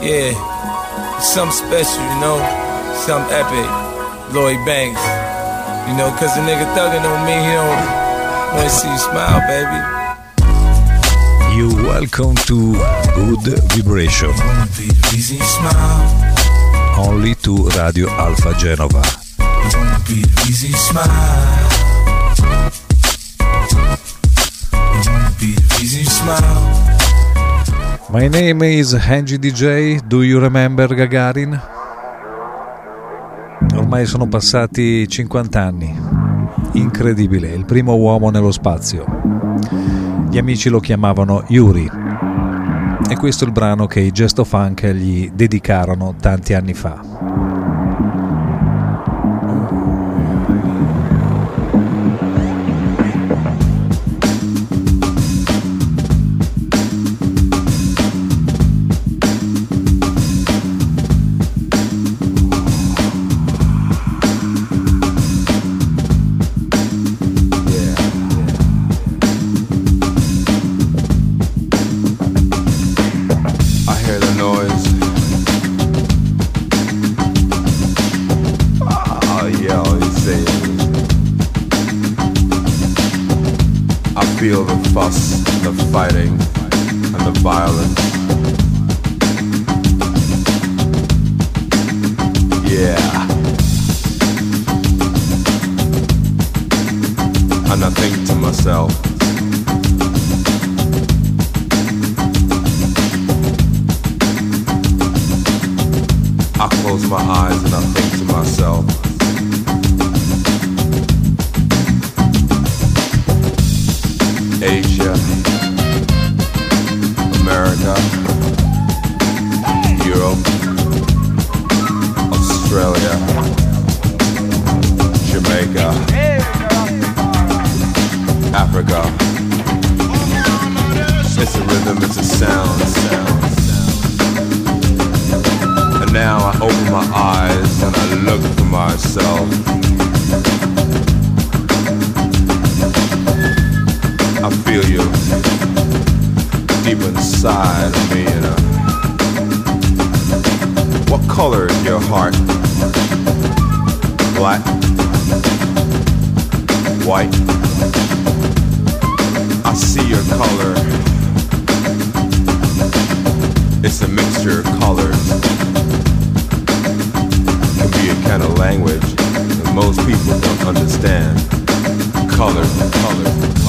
Yeah, something special, you know, something epic. Lloyd Banks, you know, cause the nigga thuggin' on me, he don't wanna see you smile, baby. You welcome to Good Vibration. Only to Radio Alpha Genova. Smile. My name is Angie DJ, do you remember Gagarin? Ormai sono passati 50 anni. Incredibile, il primo uomo nello spazio. Gli amici lo chiamavano Yuri. E questo è il brano che i Gesto Funk gli dedicarono tanti anni fa. I close my eyes and I think to myself. Asia, America, Europe, Australia, Jamaica, Africa. It's a rhythm, it's a sound, sound. But now I open my eyes and I look for myself. I feel you deep inside of me. What color is your heart? Black? White? I see your color. It's a mixture of colors kind of language that most people don't understand. Color, color, color.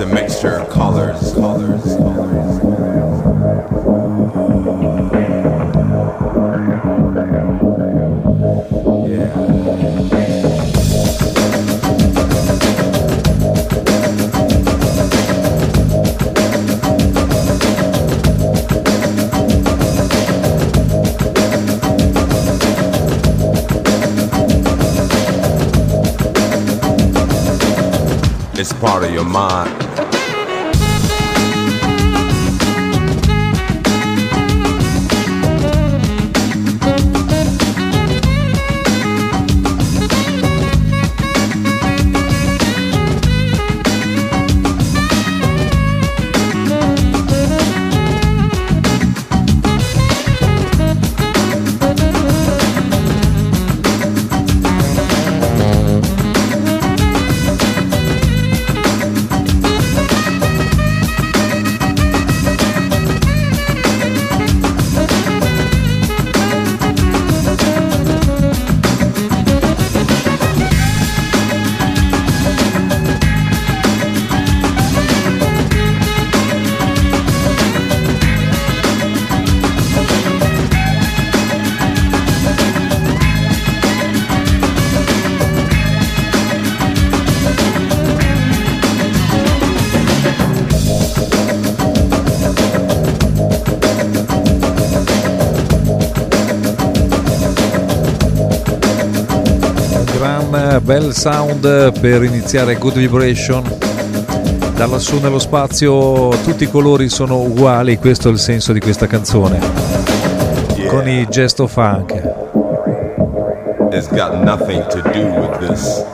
It's a mixture of colors, colors, colors. It's part of your mind. Bel sound per iniziare Good Vibration. Da lassù nello spazio tutti i colori sono uguali, questo è il senso di questa canzone. Con i gesto funk. It's got nothing to do with this.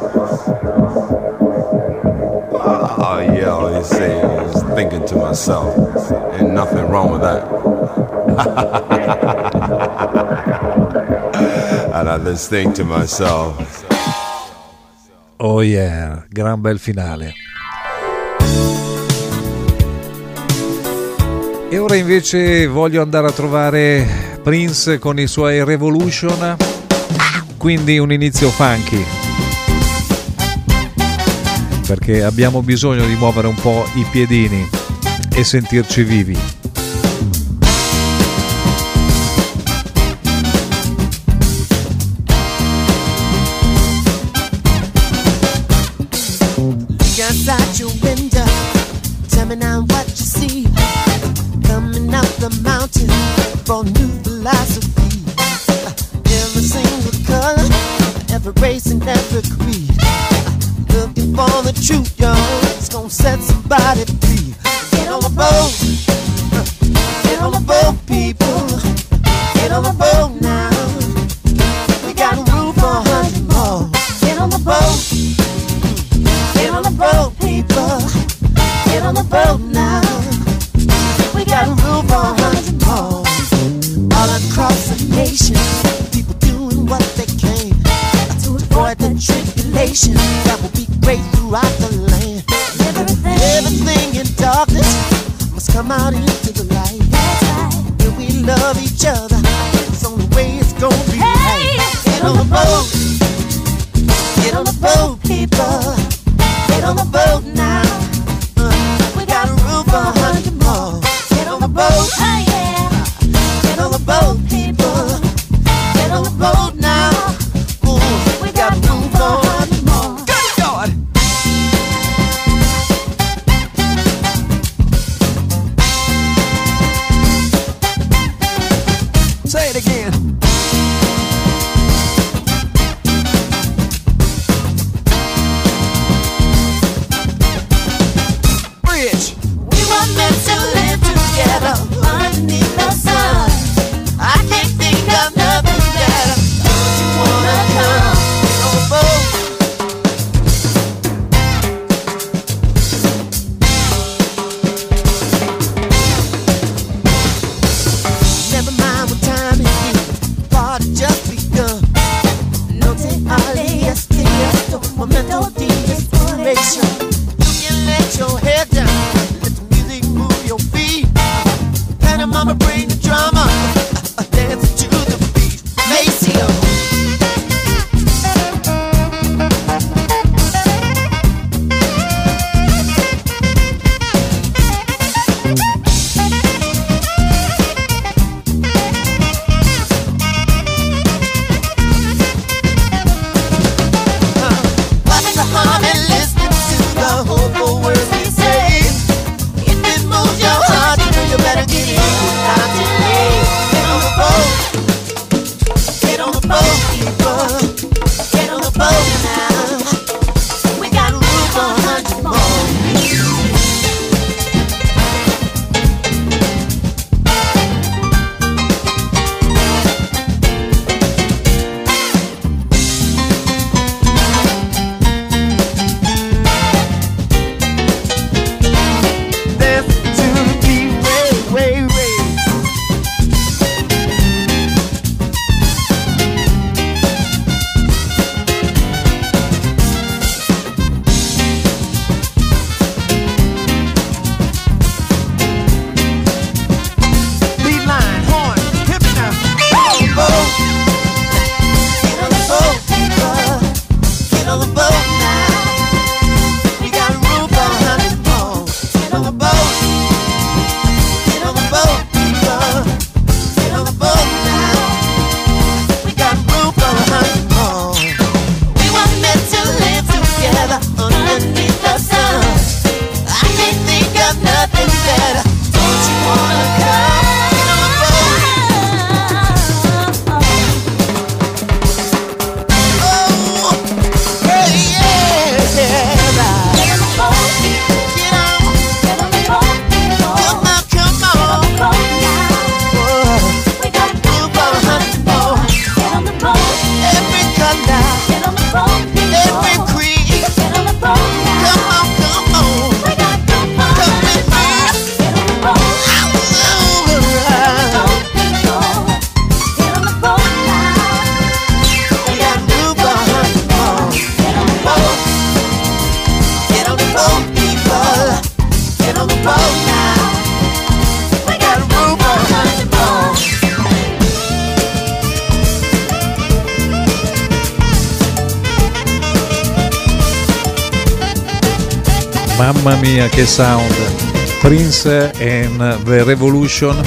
Oh yeah, all you say is thinking to myself. Ain't nothing wrong with that. and I just think to myself. Oh yeah, gran bel finale. E ora invece voglio andare a trovare Prince con i suoi Revolution, quindi un inizio funky. Perché abbiamo bisogno di muovere un po' i piedini e sentirci vivi. Set somebody wanna come. Mamma mia che sound! Prince and the Revolution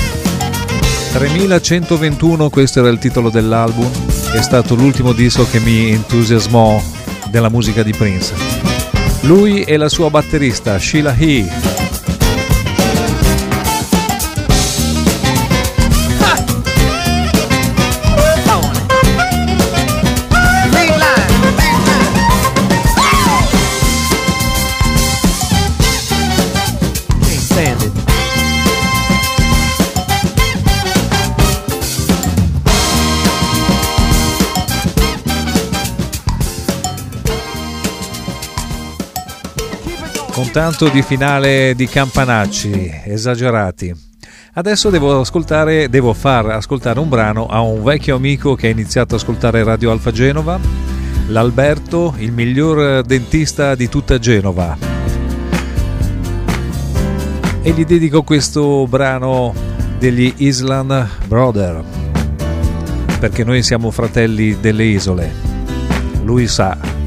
3121, questo era il titolo dell'album, è stato l'ultimo disco che mi entusiasmò della musica di Prince. Lui e la sua batterista Sheila Tanto di finale di campanacci esagerati. Adesso devo ascoltare, devo far ascoltare un brano a un vecchio amico che ha iniziato ad ascoltare Radio Alfa Genova, l'Alberto, il miglior dentista di tutta Genova. E gli dedico questo brano degli Island Brother, perché noi siamo fratelli delle isole. Lui sa.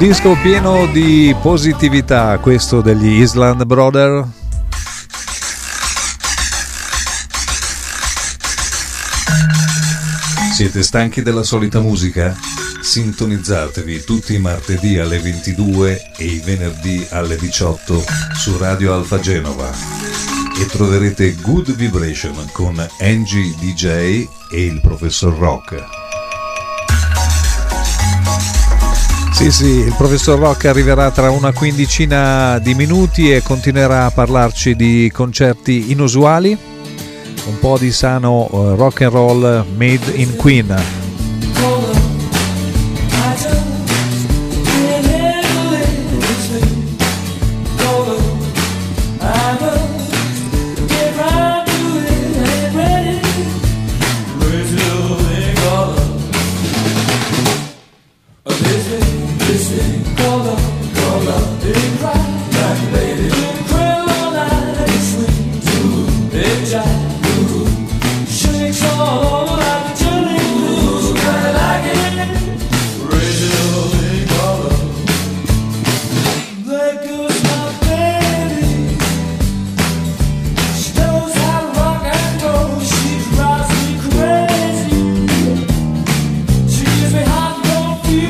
Disco pieno di positività, questo degli Island Brother. Siete stanchi della solita musica? Sintonizzatevi tutti i martedì alle 22 e i venerdì alle 18 su Radio Alfa Genova. e troverete Good Vibration con Angie DJ e il professor Rock. Sì, sì, il professor Rock arriverà tra una quindicina di minuti e continuerà a parlarci di concerti inusuali, un po' di sano uh, rock and roll made in Queen.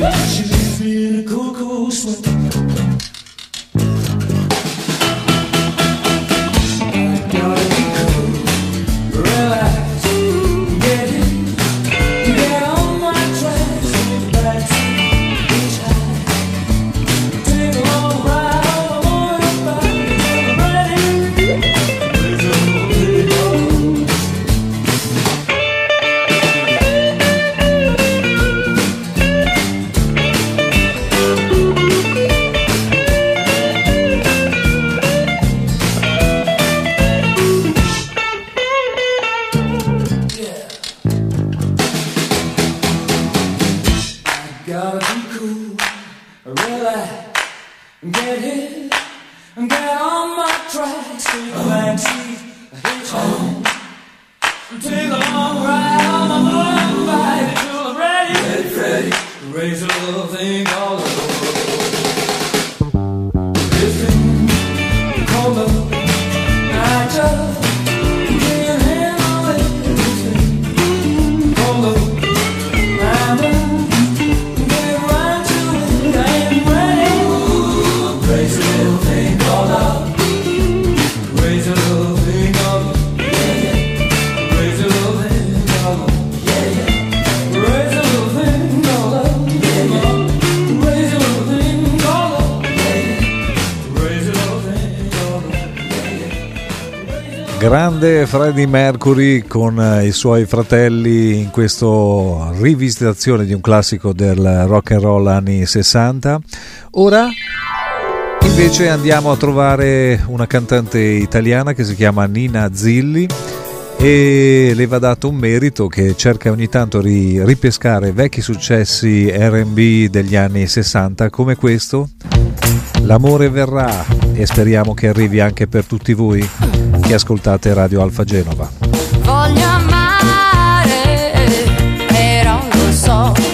She leaves me in a cold, cold sweat. Grande Freddie Mercury con eh, i suoi fratelli in questa rivisitazione di un classico del rock and roll anni 60. Ora invece andiamo a trovare una cantante italiana che si chiama Nina Zilli e le va dato un merito che cerca ogni tanto di ripescare vecchi successi RB degli anni 60 come questo. L'amore verrà e speriamo che arrivi anche per tutti voi che ascoltate Radio Alfa Genova. Voglio amare, però lo so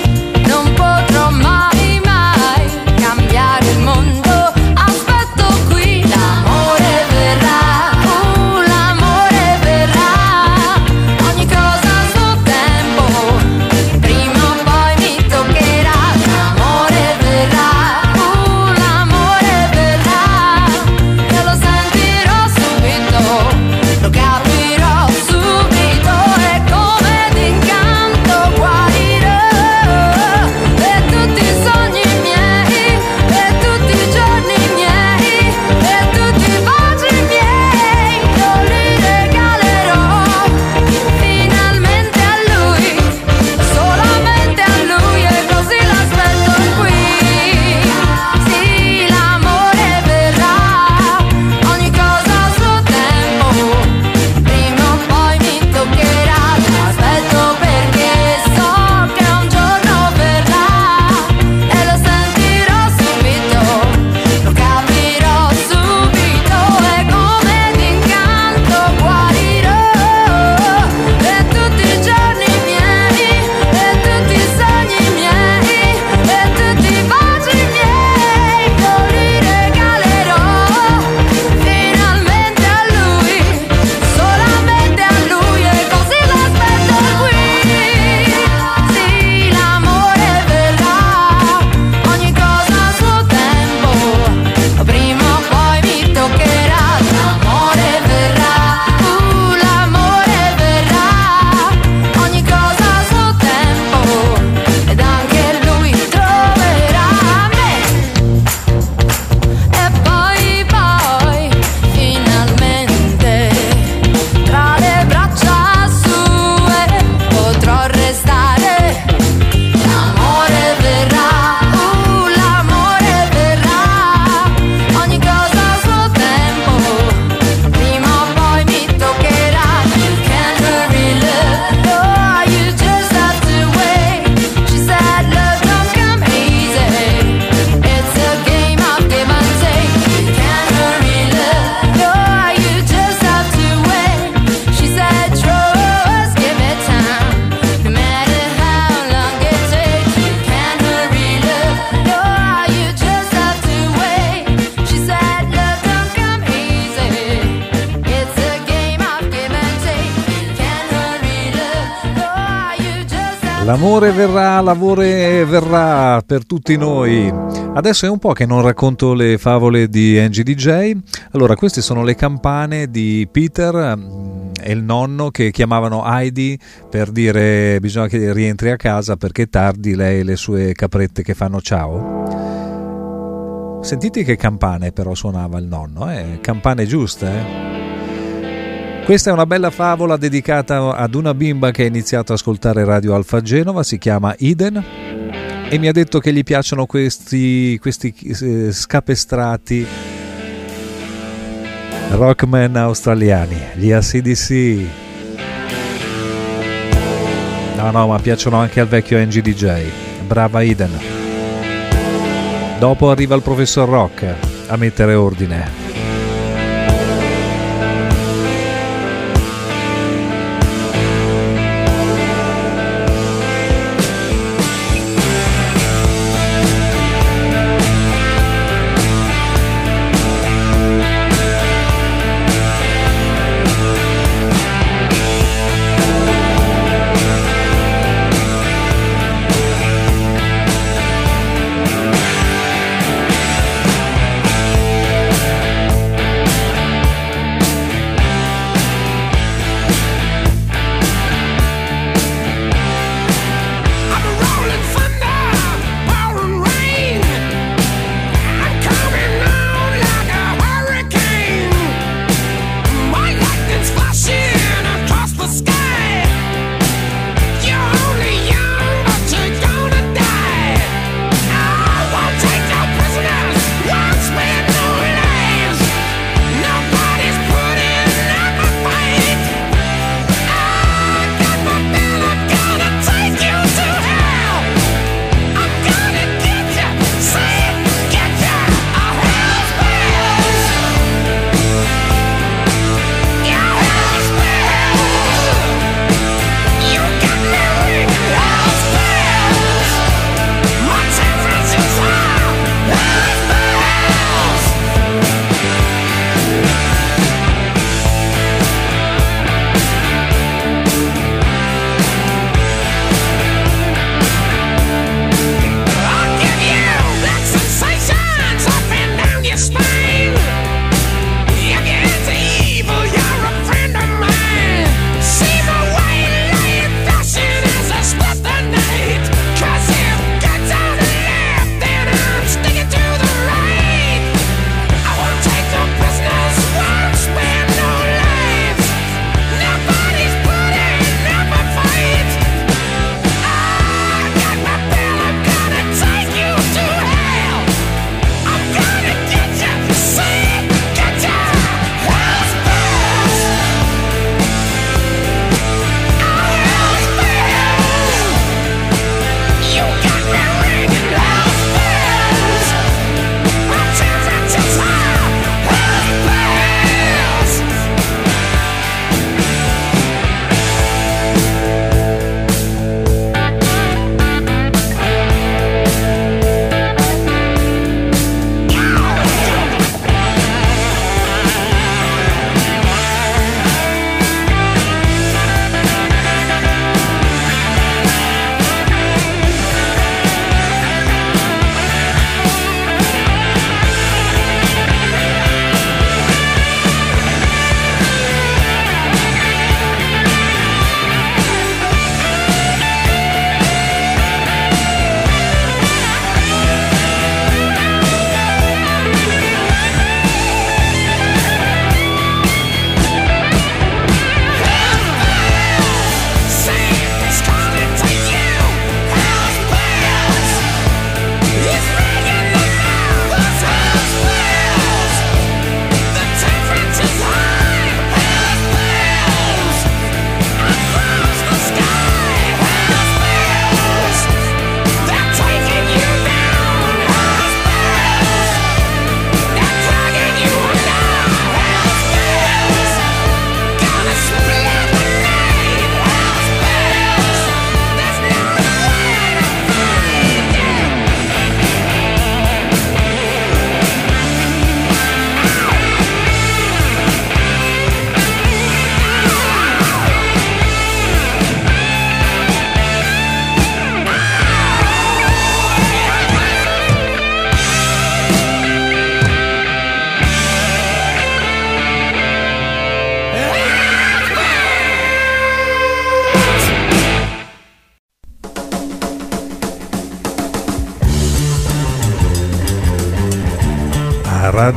L'amore verrà, l'amore verrà per tutti noi. Adesso è un po' che non racconto le favole di Angie DJ. Allora, queste sono le campane di Peter mm, e il nonno che chiamavano Heidi per dire bisogna che rientri a casa perché è tardi lei e le sue caprette che fanno ciao. Sentite che campane però suonava il nonno, eh? campane giuste, eh? Questa è una bella favola dedicata ad una bimba che ha iniziato ad ascoltare Radio Alfa Genova, si chiama Eden e mi ha detto che gli piacciono questi, questi eh, scapestrati rockman australiani, gli ACDC. No, no, ma piacciono anche al vecchio NG DJ. Brava Eden. Dopo arriva il professor Rock a mettere ordine.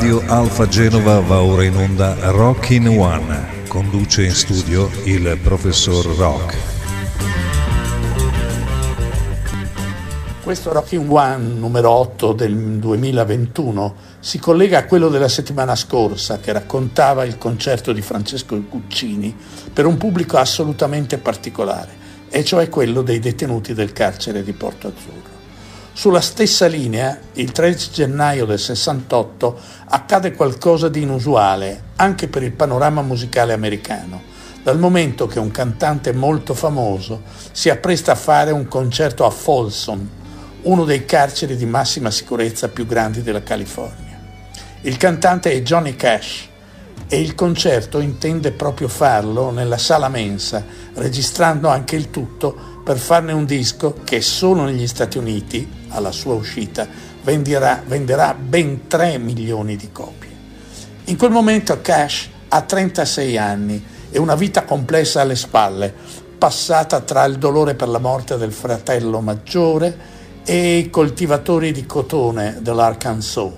Radio Alfa Genova va ora in onda Rock in One. Conduce in studio il professor Rock. Questo Rock in One numero 8 del 2021 si collega a quello della settimana scorsa che raccontava il concerto di Francesco Guccini per un pubblico assolutamente particolare, e cioè quello dei detenuti del carcere di Porto Azzurro. Sulla stessa linea, il 13 gennaio del 68 accade qualcosa di inusuale anche per il panorama musicale americano, dal momento che un cantante molto famoso si appresta a fare un concerto a Folsom, uno dei carceri di massima sicurezza più grandi della California. Il cantante è Johnny Cash e il concerto intende proprio farlo nella sala mensa, registrando anche il tutto per farne un disco che solo negli Stati Uniti, alla sua uscita, venderà, venderà ben 3 milioni di copie. In quel momento Cash ha 36 anni e una vita complessa alle spalle, passata tra il dolore per la morte del fratello maggiore e i coltivatori di cotone dell'Arkansas.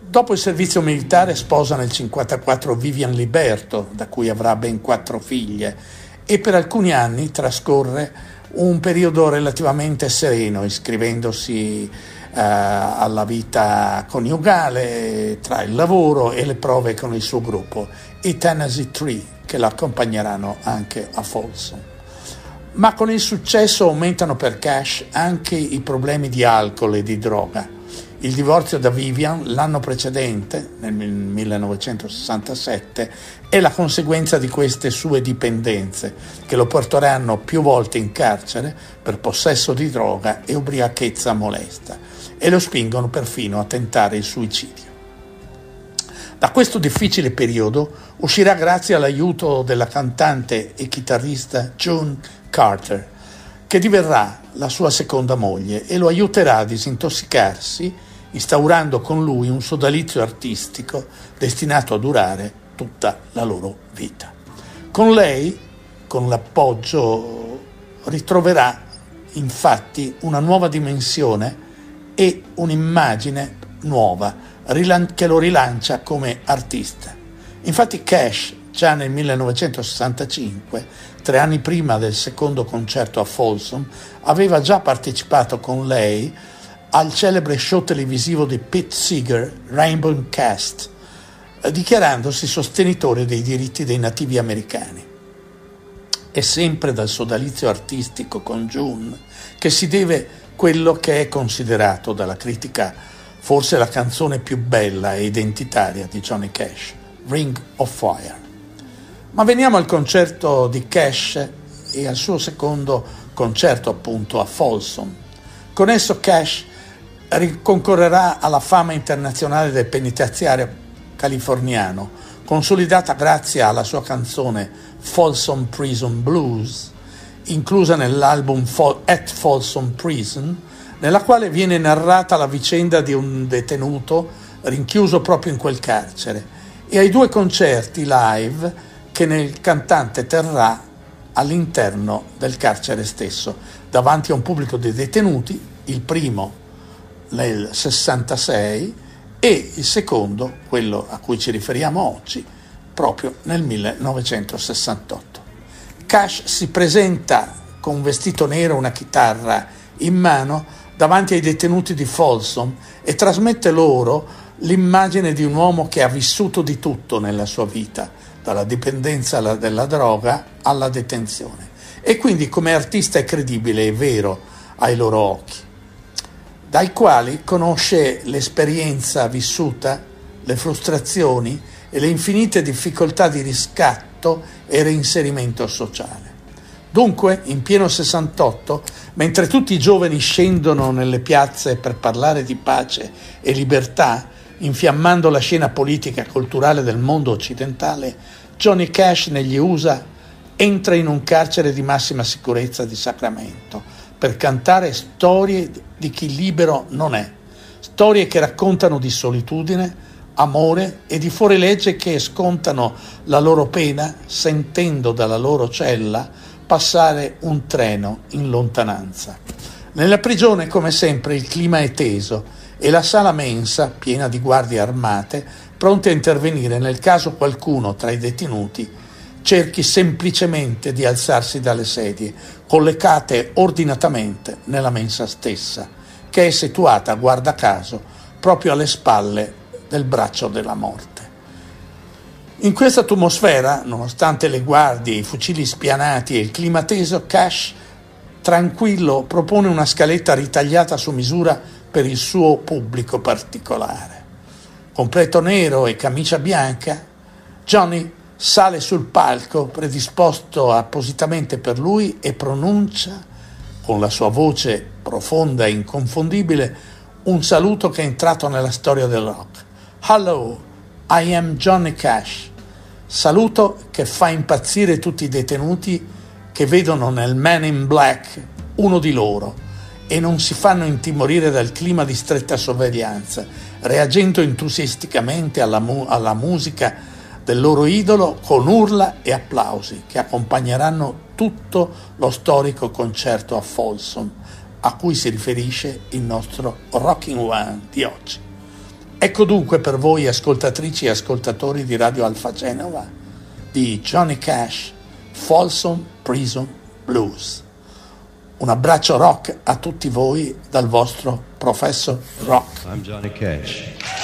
Dopo il servizio militare sposa nel 1954 Vivian Liberto, da cui avrà ben quattro figlie, e per alcuni anni trascorre un periodo relativamente sereno, iscrivendosi eh, alla vita coniugale tra il lavoro e le prove con il suo gruppo, i Tennessee Tree, che l'accompagneranno anche a Folsom. Ma con il successo aumentano per Cash anche i problemi di alcol e di droga il divorzio da Vivian l'anno precedente, nel 1967, è la conseguenza di queste sue dipendenze, che lo porteranno più volte in carcere per possesso di droga e ubriachezza molesta, e lo spingono perfino a tentare il suicidio. Da questo difficile periodo uscirà grazie all'aiuto della cantante e chitarrista June Carter, che diverrà la sua seconda moglie e lo aiuterà a disintossicarsi instaurando con lui un sodalizio artistico destinato a durare tutta la loro vita. Con lei, con l'appoggio, ritroverà infatti una nuova dimensione e un'immagine nuova che lo rilancia come artista. Infatti Cash, già nel 1965, tre anni prima del secondo concerto a Folsom, aveva già partecipato con lei al celebre show televisivo di Pete Seeger, Rainbow Cast, dichiarandosi sostenitore dei diritti dei nativi americani. È sempre dal sodalizio artistico con June che si deve quello che è considerato dalla critica forse la canzone più bella e identitaria di Johnny Cash, Ring of Fire. Ma veniamo al concerto di Cash e al suo secondo concerto appunto a Folsom. Con esso Cash riconcorrerà alla fama internazionale del penitenziario californiano, consolidata grazie alla sua canzone Folsom Prison Blues, inclusa nell'album At Folsom Prison, nella quale viene narrata la vicenda di un detenuto rinchiuso proprio in quel carcere, e ai due concerti live che il cantante terrà all'interno del carcere stesso, davanti a un pubblico di detenuti, il primo nel 66 e il secondo, quello a cui ci riferiamo oggi, proprio nel 1968. Cash si presenta con un vestito nero e una chitarra in mano davanti ai detenuti di Folsom e trasmette loro l'immagine di un uomo che ha vissuto di tutto nella sua vita, dalla dipendenza della droga alla detenzione. E quindi come artista è credibile e vero ai loro occhi dai quali conosce l'esperienza vissuta, le frustrazioni e le infinite difficoltà di riscatto e reinserimento sociale. Dunque, in pieno 68, mentre tutti i giovani scendono nelle piazze per parlare di pace e libertà, infiammando la scena politica e culturale del mondo occidentale, Johnny Cash negli USA entra in un carcere di massima sicurezza di Sacramento per cantare storie di chi libero non è, storie che raccontano di solitudine, amore e di fuorilegge che scontano la loro pena sentendo dalla loro cella passare un treno in lontananza. Nella prigione, come sempre, il clima è teso e la sala mensa, piena di guardie armate, pronte a intervenire nel caso qualcuno tra i detenuti cerchi semplicemente di alzarsi dalle sedie, collocate ordinatamente nella mensa stessa, che è situata, guarda caso, proprio alle spalle del braccio della morte. In questa atmosfera, nonostante le guardie, i fucili spianati e il clima teso, Cash, tranquillo, propone una scaletta ritagliata su misura per il suo pubblico particolare. Completo nero e camicia bianca, Johnny sale sul palco predisposto appositamente per lui e pronuncia, con la sua voce profonda e inconfondibile, un saluto che è entrato nella storia del rock. Hello, I am Johnny Cash. Saluto che fa impazzire tutti i detenuti che vedono nel Man in Black uno di loro e non si fanno intimorire dal clima di stretta sorveglianza, reagendo entusiasticamente alla, mu- alla musica del loro idolo con urla e applausi che accompagneranno tutto lo storico concerto a Folsom a cui si riferisce il nostro Rocking One di oggi. Ecco dunque per voi ascoltatrici e ascoltatori di Radio Alfa Genova di Johnny Cash, Folsom Prison Blues. Un abbraccio rock a tutti voi dal vostro professor rock. I'm Johnny Cash.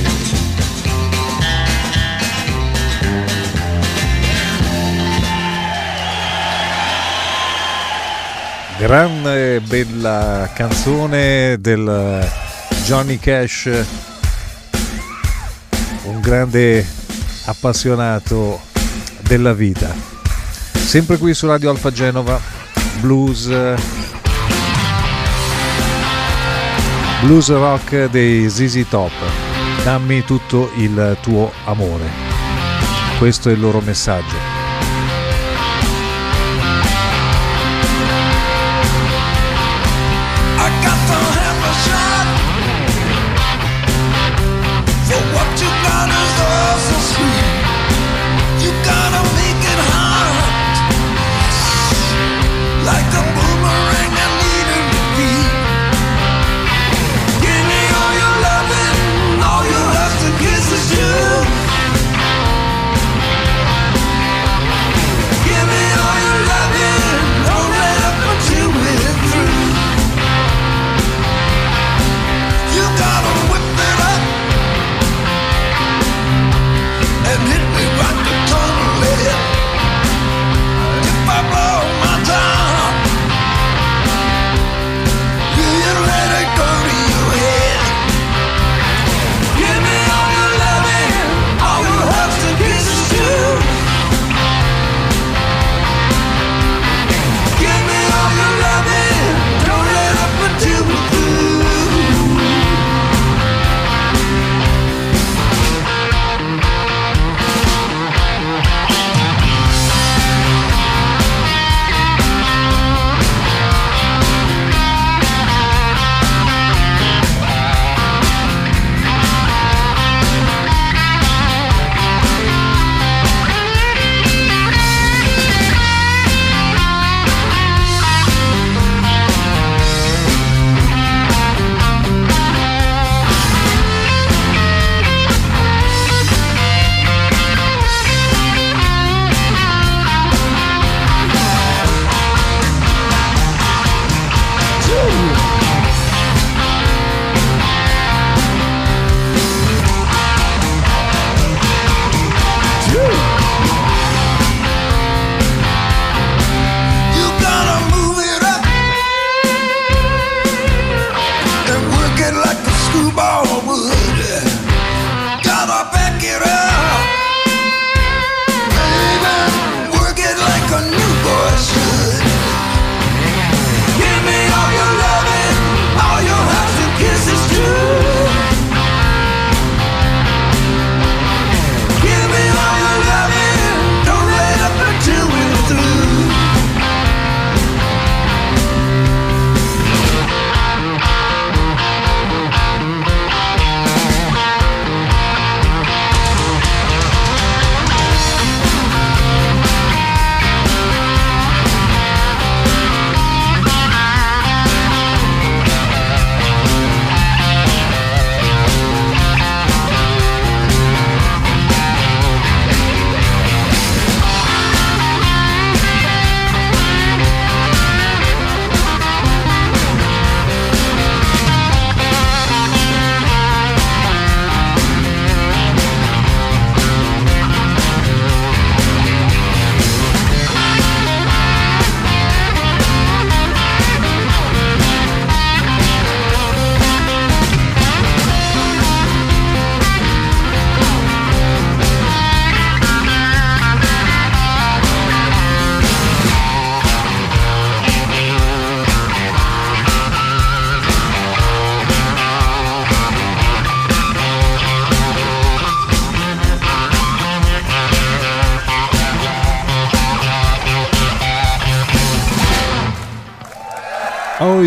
Gran e bella canzone del Johnny Cash, un grande appassionato della vita. Sempre qui su Radio Alfa Genova, blues, blues rock dei ZZ Top. Dammi tutto il tuo amore. Questo è il loro messaggio.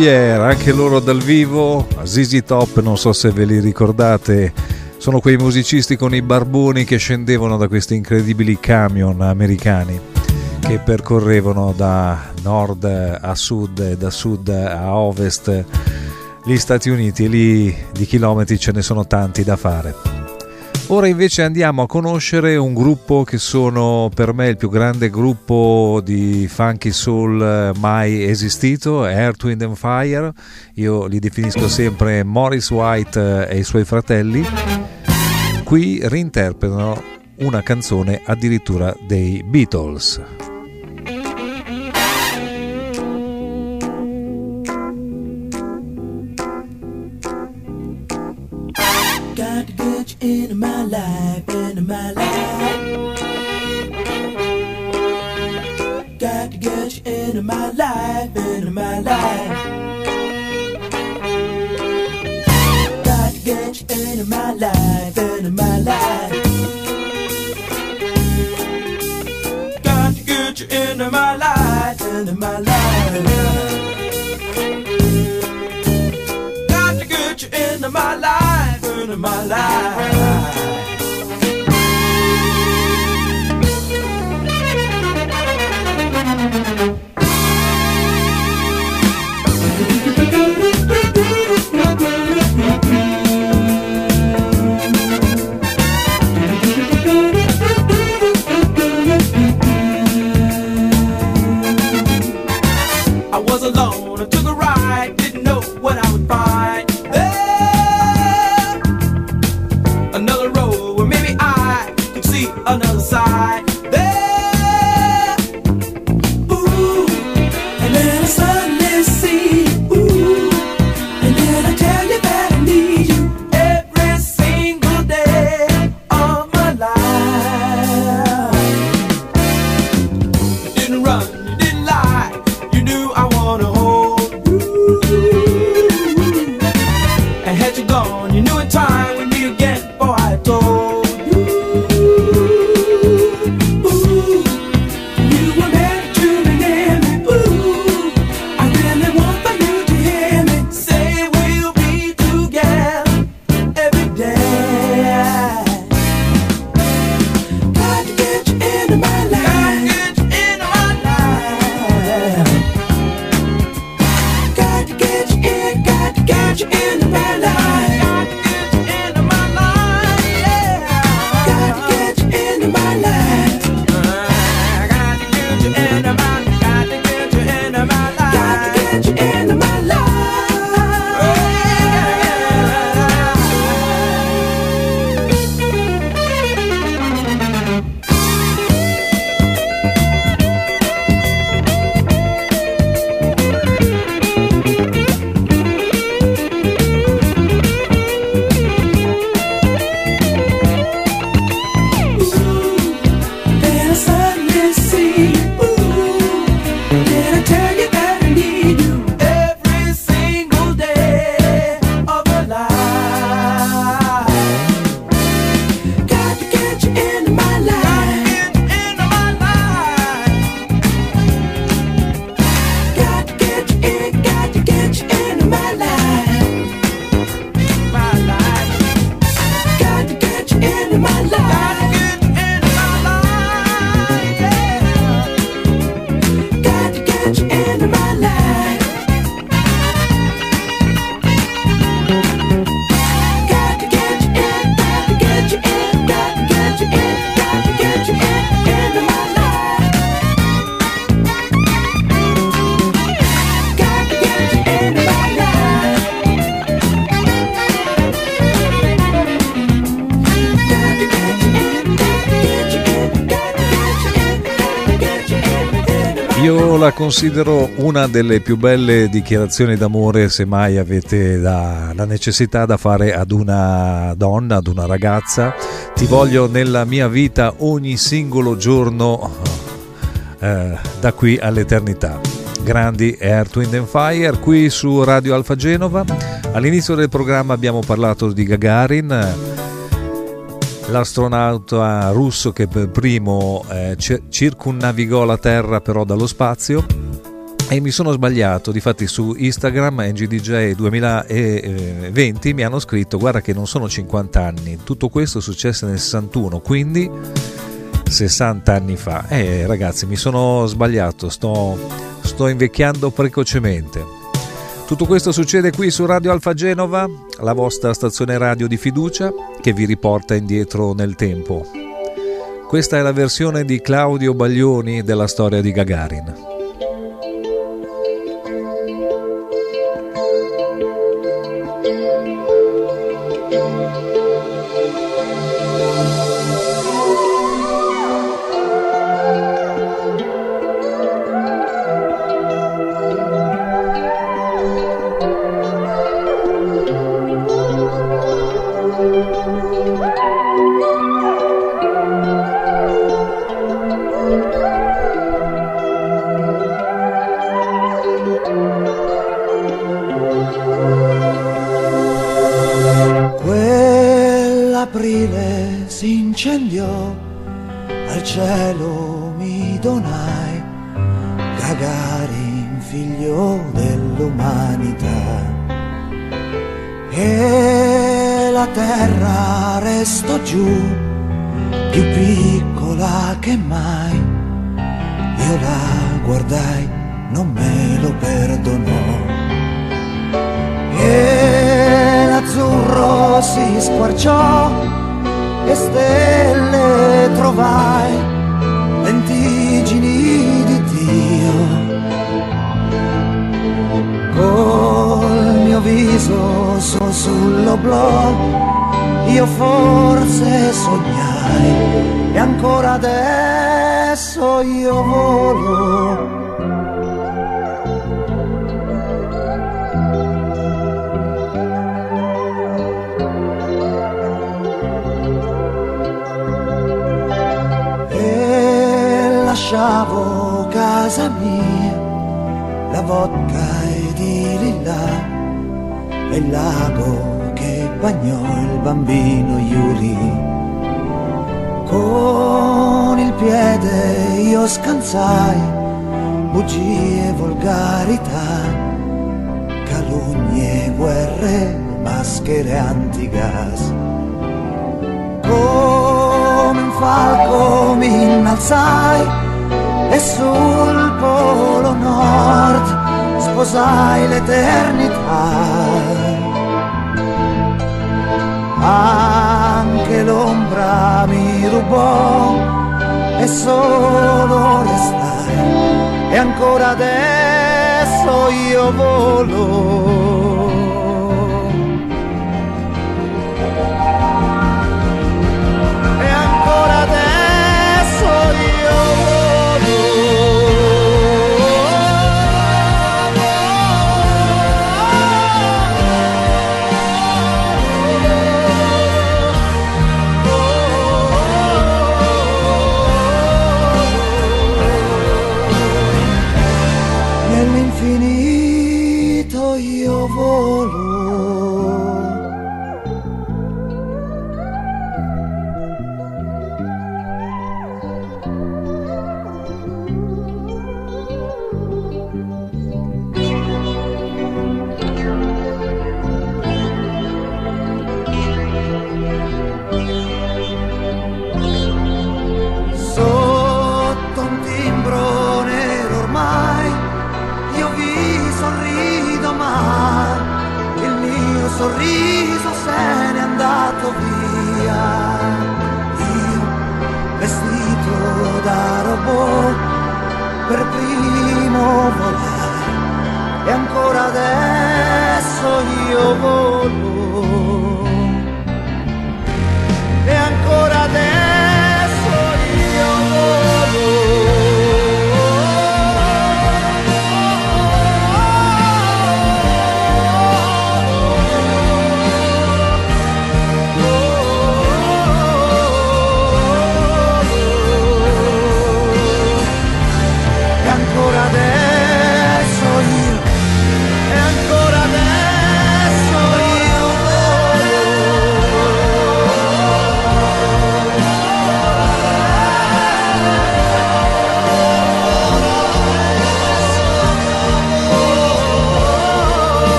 Yeah, anche loro dal vivo, ZZ Top, non so se ve li ricordate, sono quei musicisti con i barboni che scendevano da questi incredibili camion americani che percorrevano da nord a sud e da sud a ovest gli Stati Uniti e lì di chilometri ce ne sono tanti da fare. Ora invece andiamo a conoscere un gruppo che sono per me il più grande gruppo di funky soul mai esistito, Earth, Wind and Fire. Io li definisco sempre Morris White e i suoi fratelli. Qui reinterpretano una canzone addirittura dei Beatles. Life, into my life. Got to get you into my life, into my life. Got to get you into my life, considero una delle più belle dichiarazioni d'amore se mai avete da- la necessità da fare ad una donna, ad una ragazza. Ti voglio nella mia vita ogni singolo giorno eh, da qui all'eternità. Grandi Earth, Wind and Fire qui su Radio Alfa Genova. All'inizio del programma abbiamo parlato di Gagarin, l'astronauta russo che per primo eh, ci- circumnavigò la Terra però dallo spazio. E mi sono sbagliato, difatti su Instagram NGDJ 2020 mi hanno scritto guarda che non sono 50 anni, tutto questo è successo nel 61, quindi 60 anni fa. Eh ragazzi mi sono sbagliato, sto, sto invecchiando precocemente. Tutto questo succede qui su Radio Alfa Genova, la vostra stazione radio di fiducia che vi riporta indietro nel tempo. Questa è la versione di Claudio Baglioni della storia di Gagarin. Cielo mi donai, Gagarin figlio dell'umanità. E la terra restò giù, più piccola che mai. Io la guardai, non me lo perdonò. E l'azzurro si squarciò e stelle trovai, lentigini di Dio. Col mio viso su sull'oblò, io forse sognai e ancora adesso io volo. Lasciavo casa mia, la vodka ed i lilla e il lago che bagnò il bambino Yuri. Con il piede io scansai bugie volgarità, calunnie, guerre, maschere antigas come un falco mi innalzai sul polo nord sposai l'eternità. Anche l'ombra mi rubò e solo restai e ancora adesso io volo.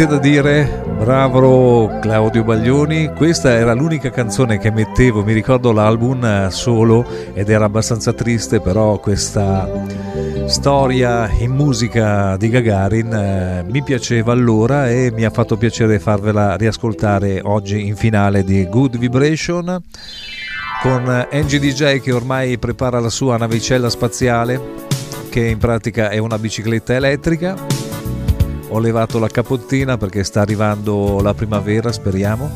Niente da dire, bravo Claudio Baglioni. Questa era l'unica canzone che mettevo, mi ricordo l'album eh, solo ed era abbastanza triste, però questa storia in musica di Gagarin eh, mi piaceva allora e mi ha fatto piacere farvela riascoltare oggi in finale di Good Vibration con Angie DJ che ormai prepara la sua navicella spaziale che in pratica è una bicicletta elettrica ho levato la capottina perché sta arrivando la primavera, speriamo.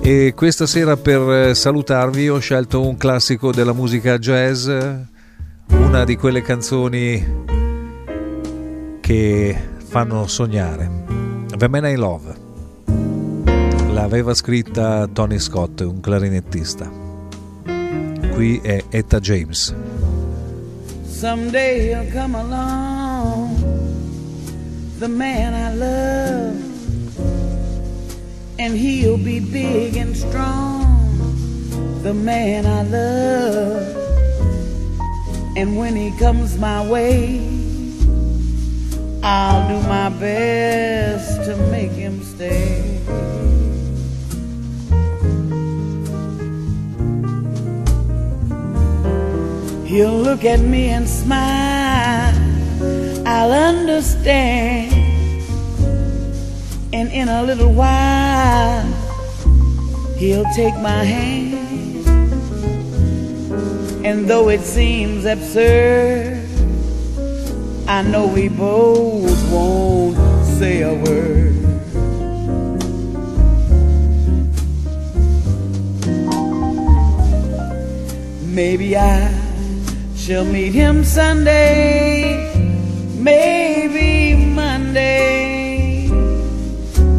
E questa sera per salutarvi ho scelto un classico della musica jazz, una di quelle canzoni che fanno sognare. The Man I Love. L'aveva scritta Tony Scott, un clarinettista. Qui è Etta James. Someday he'll come along, the man I love, and he'll be big and strong, the man I love. And when he comes my way, I'll do my best to make him stay. He'll look at me and smile. I'll understand. And in a little while, he'll take my hand. And though it seems absurd, I know we both won't say a word. Maybe I shall meet him Sunday, maybe Monday,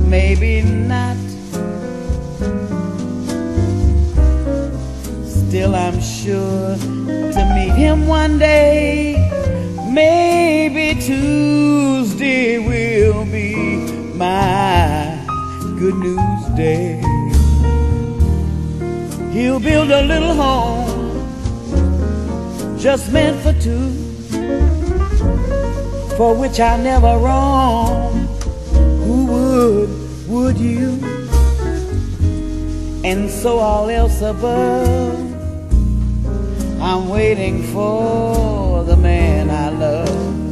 maybe not. Still, I'm sure to meet him one day, maybe Tuesday will be my good news day. He'll build a little home just meant for two, for which I never wrong. Who would, would you? And so all else above, I'm waiting for the man I love.